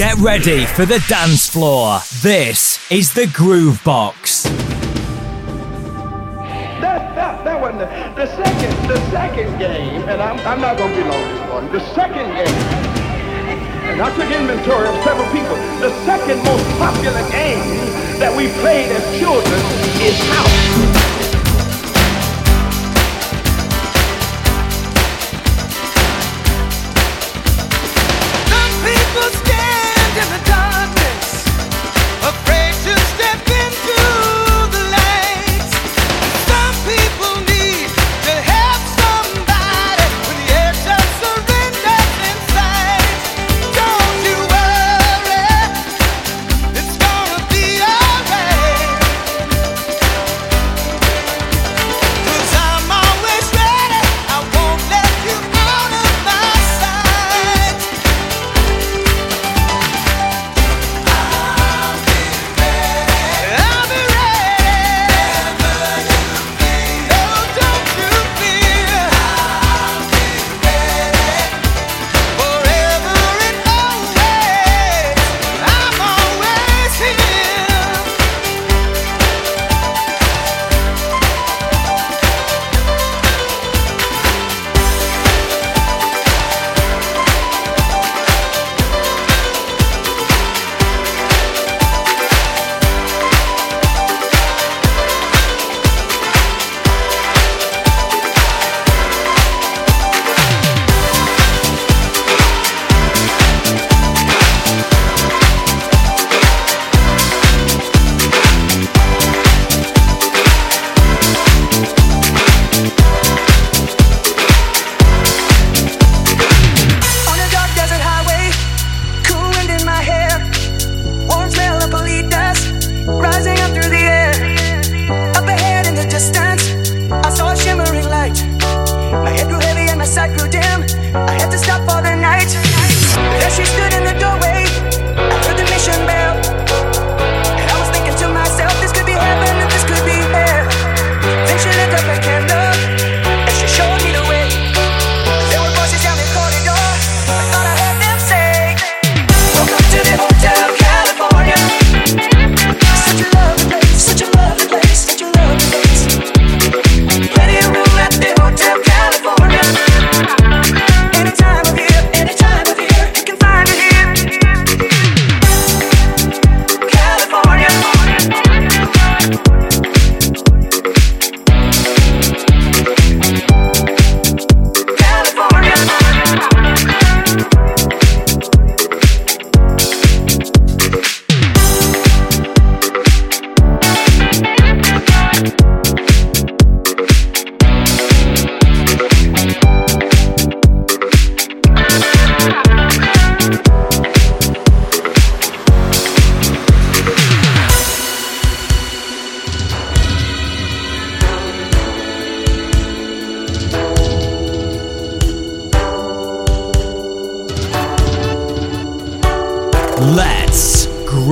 Get ready for the dance floor. This is the Groove Box. That, that, that wasn't the, the second the second game, and I'm, I'm not going to be long this one. The second game, and I took inventory of several people. The second most popular game that we played as children is house.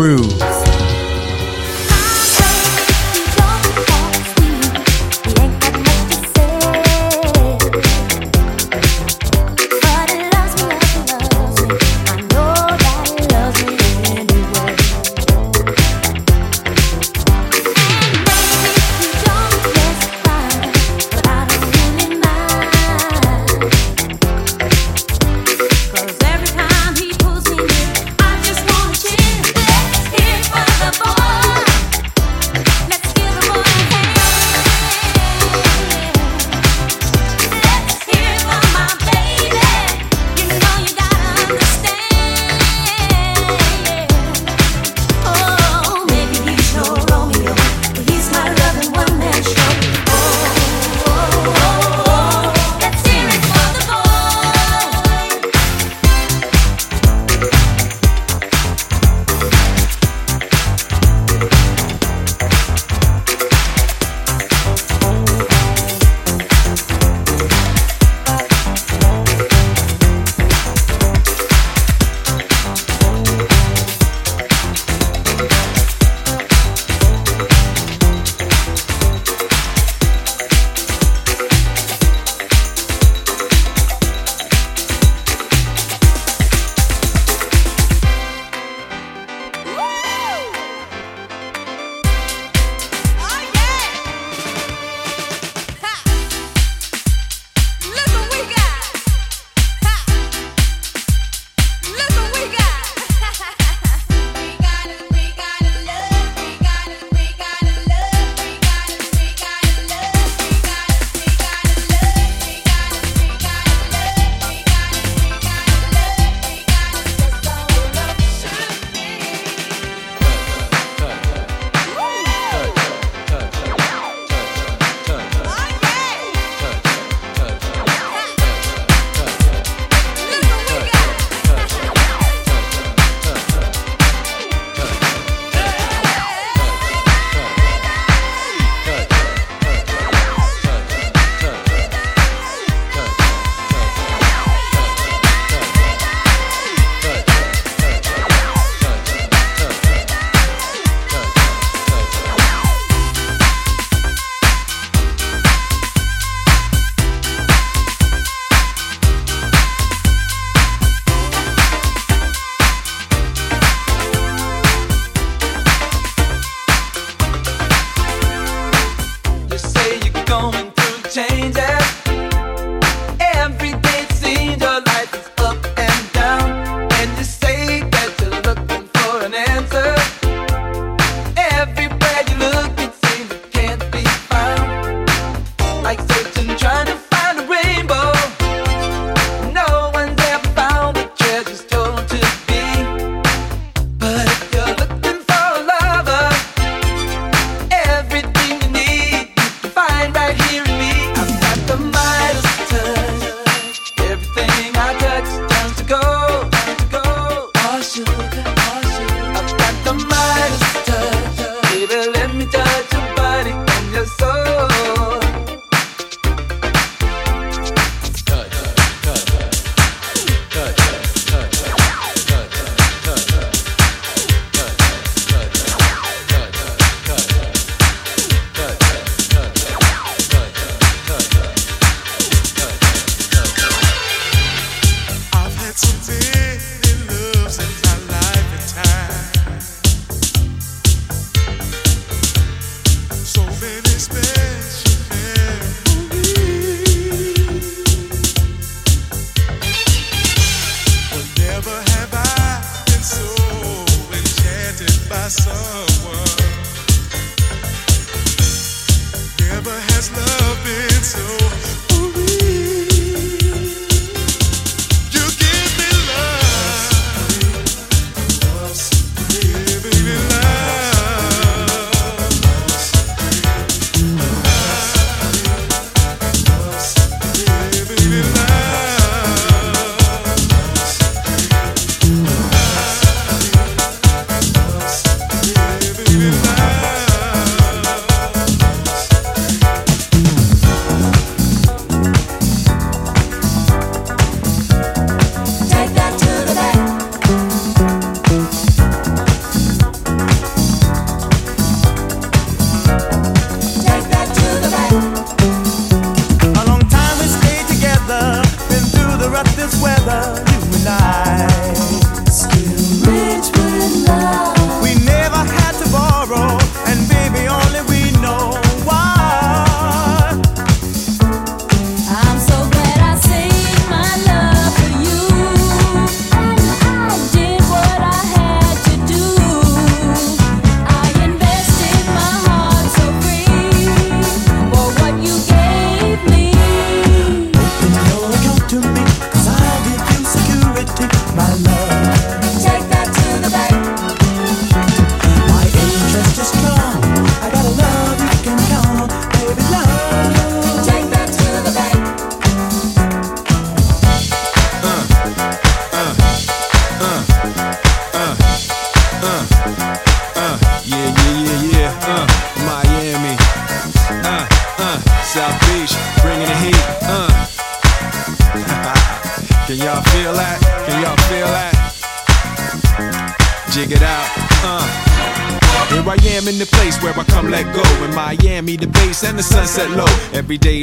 If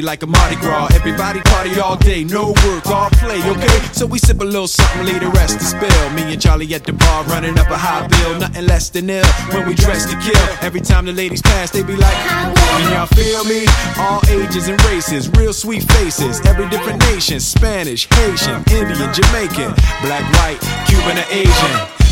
like a Mardi Gras. Everybody party all day, no work, all play, okay? So we sip a little something, leave the rest to spill. Me and Charlie at the bar running up a high bill, nothing less than ill when we dress to kill. Every time the ladies pass, they be like, Can y'all feel me? All ages and races, real sweet faces, every different nation Spanish, Haitian, Indian, Jamaican, black, white, Cuban, or Asian.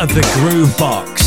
Of the Groove Box.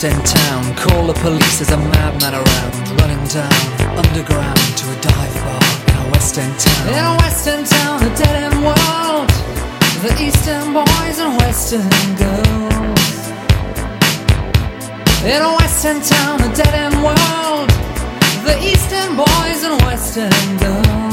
lost in town. Call the police, there's a madman around. Running down underground to a dive bar in a western town. In a western town, a dead end world. The eastern boys and western girls. In a western town, a dead end world. The eastern boys and western girls.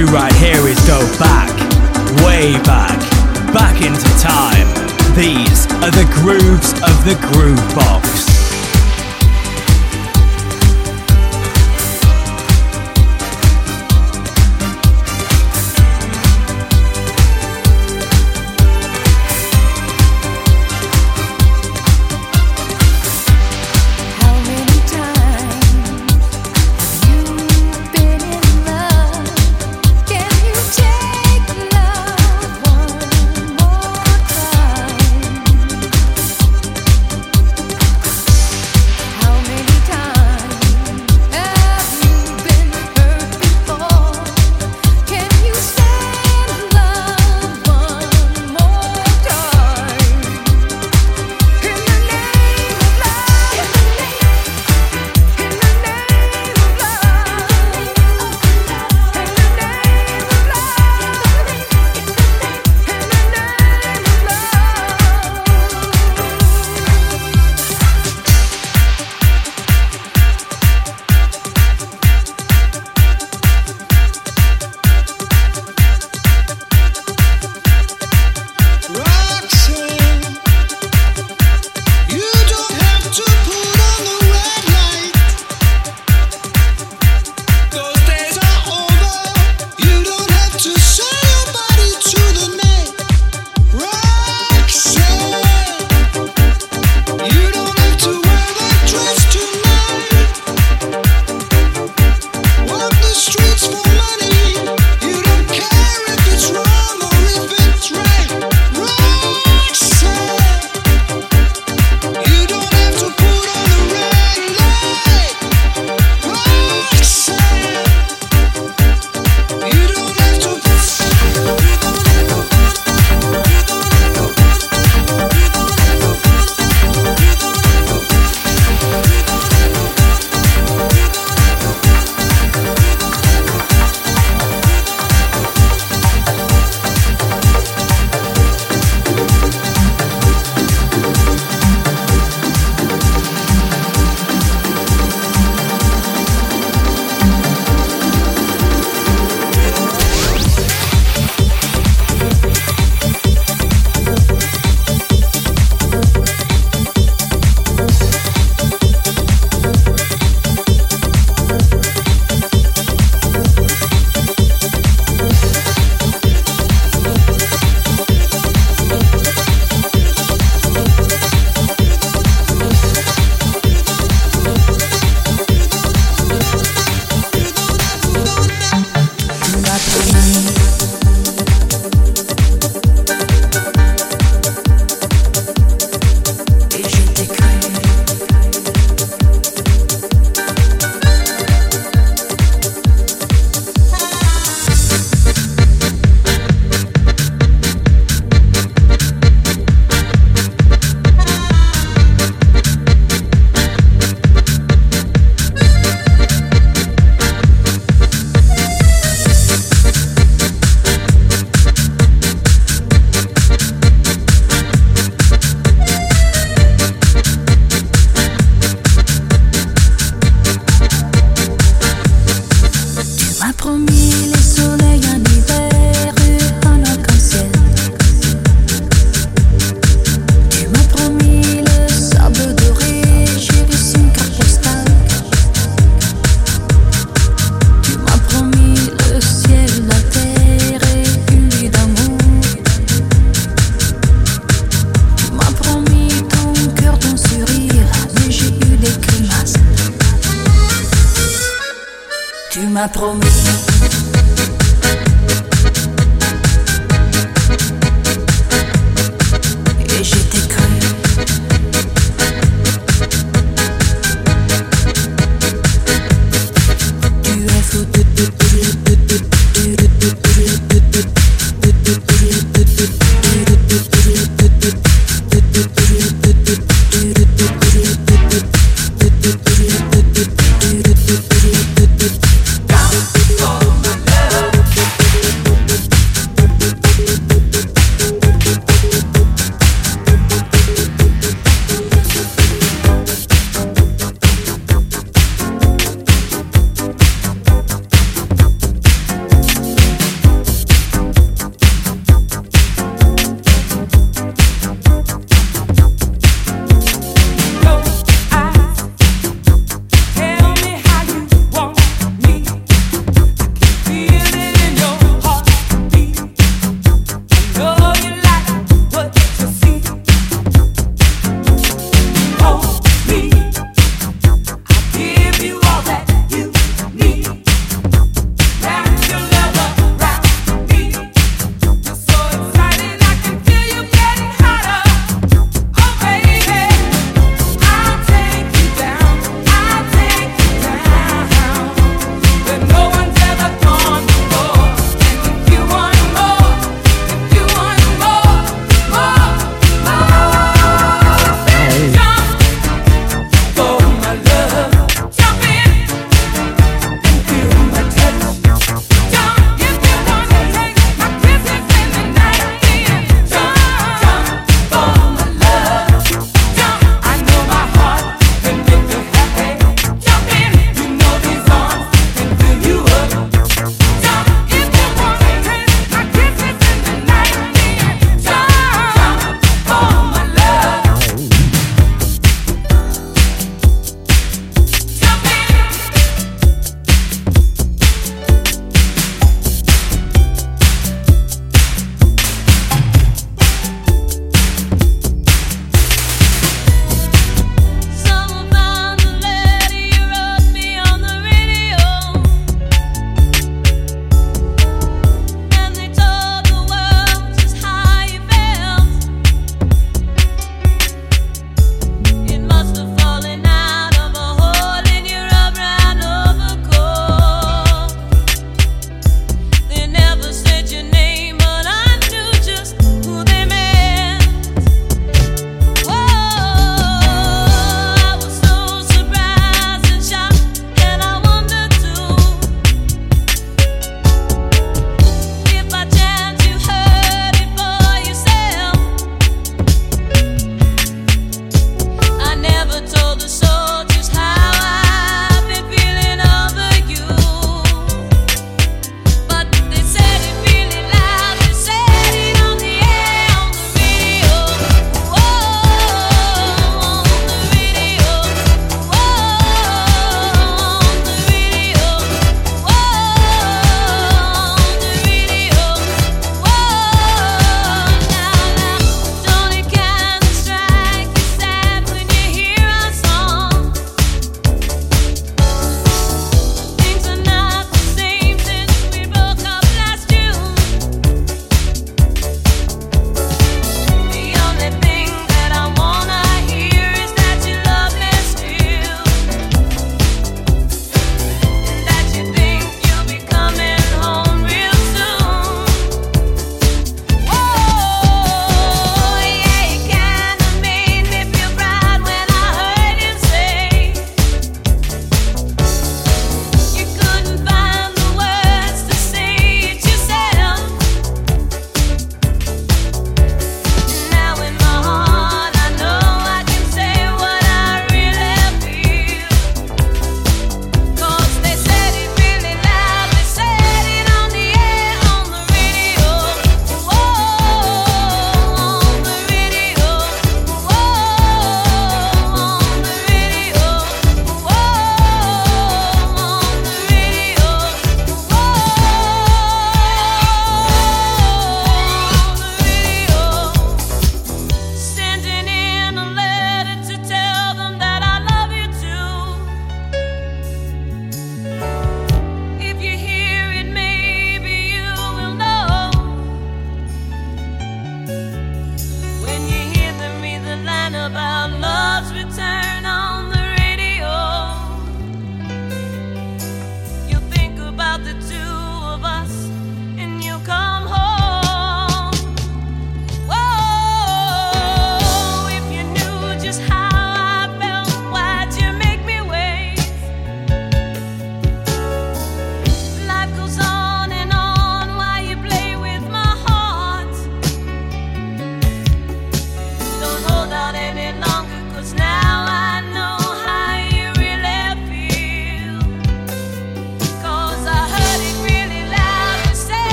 Gonna right here is go back, way back, back into time. These are the grooves of the Groove Box.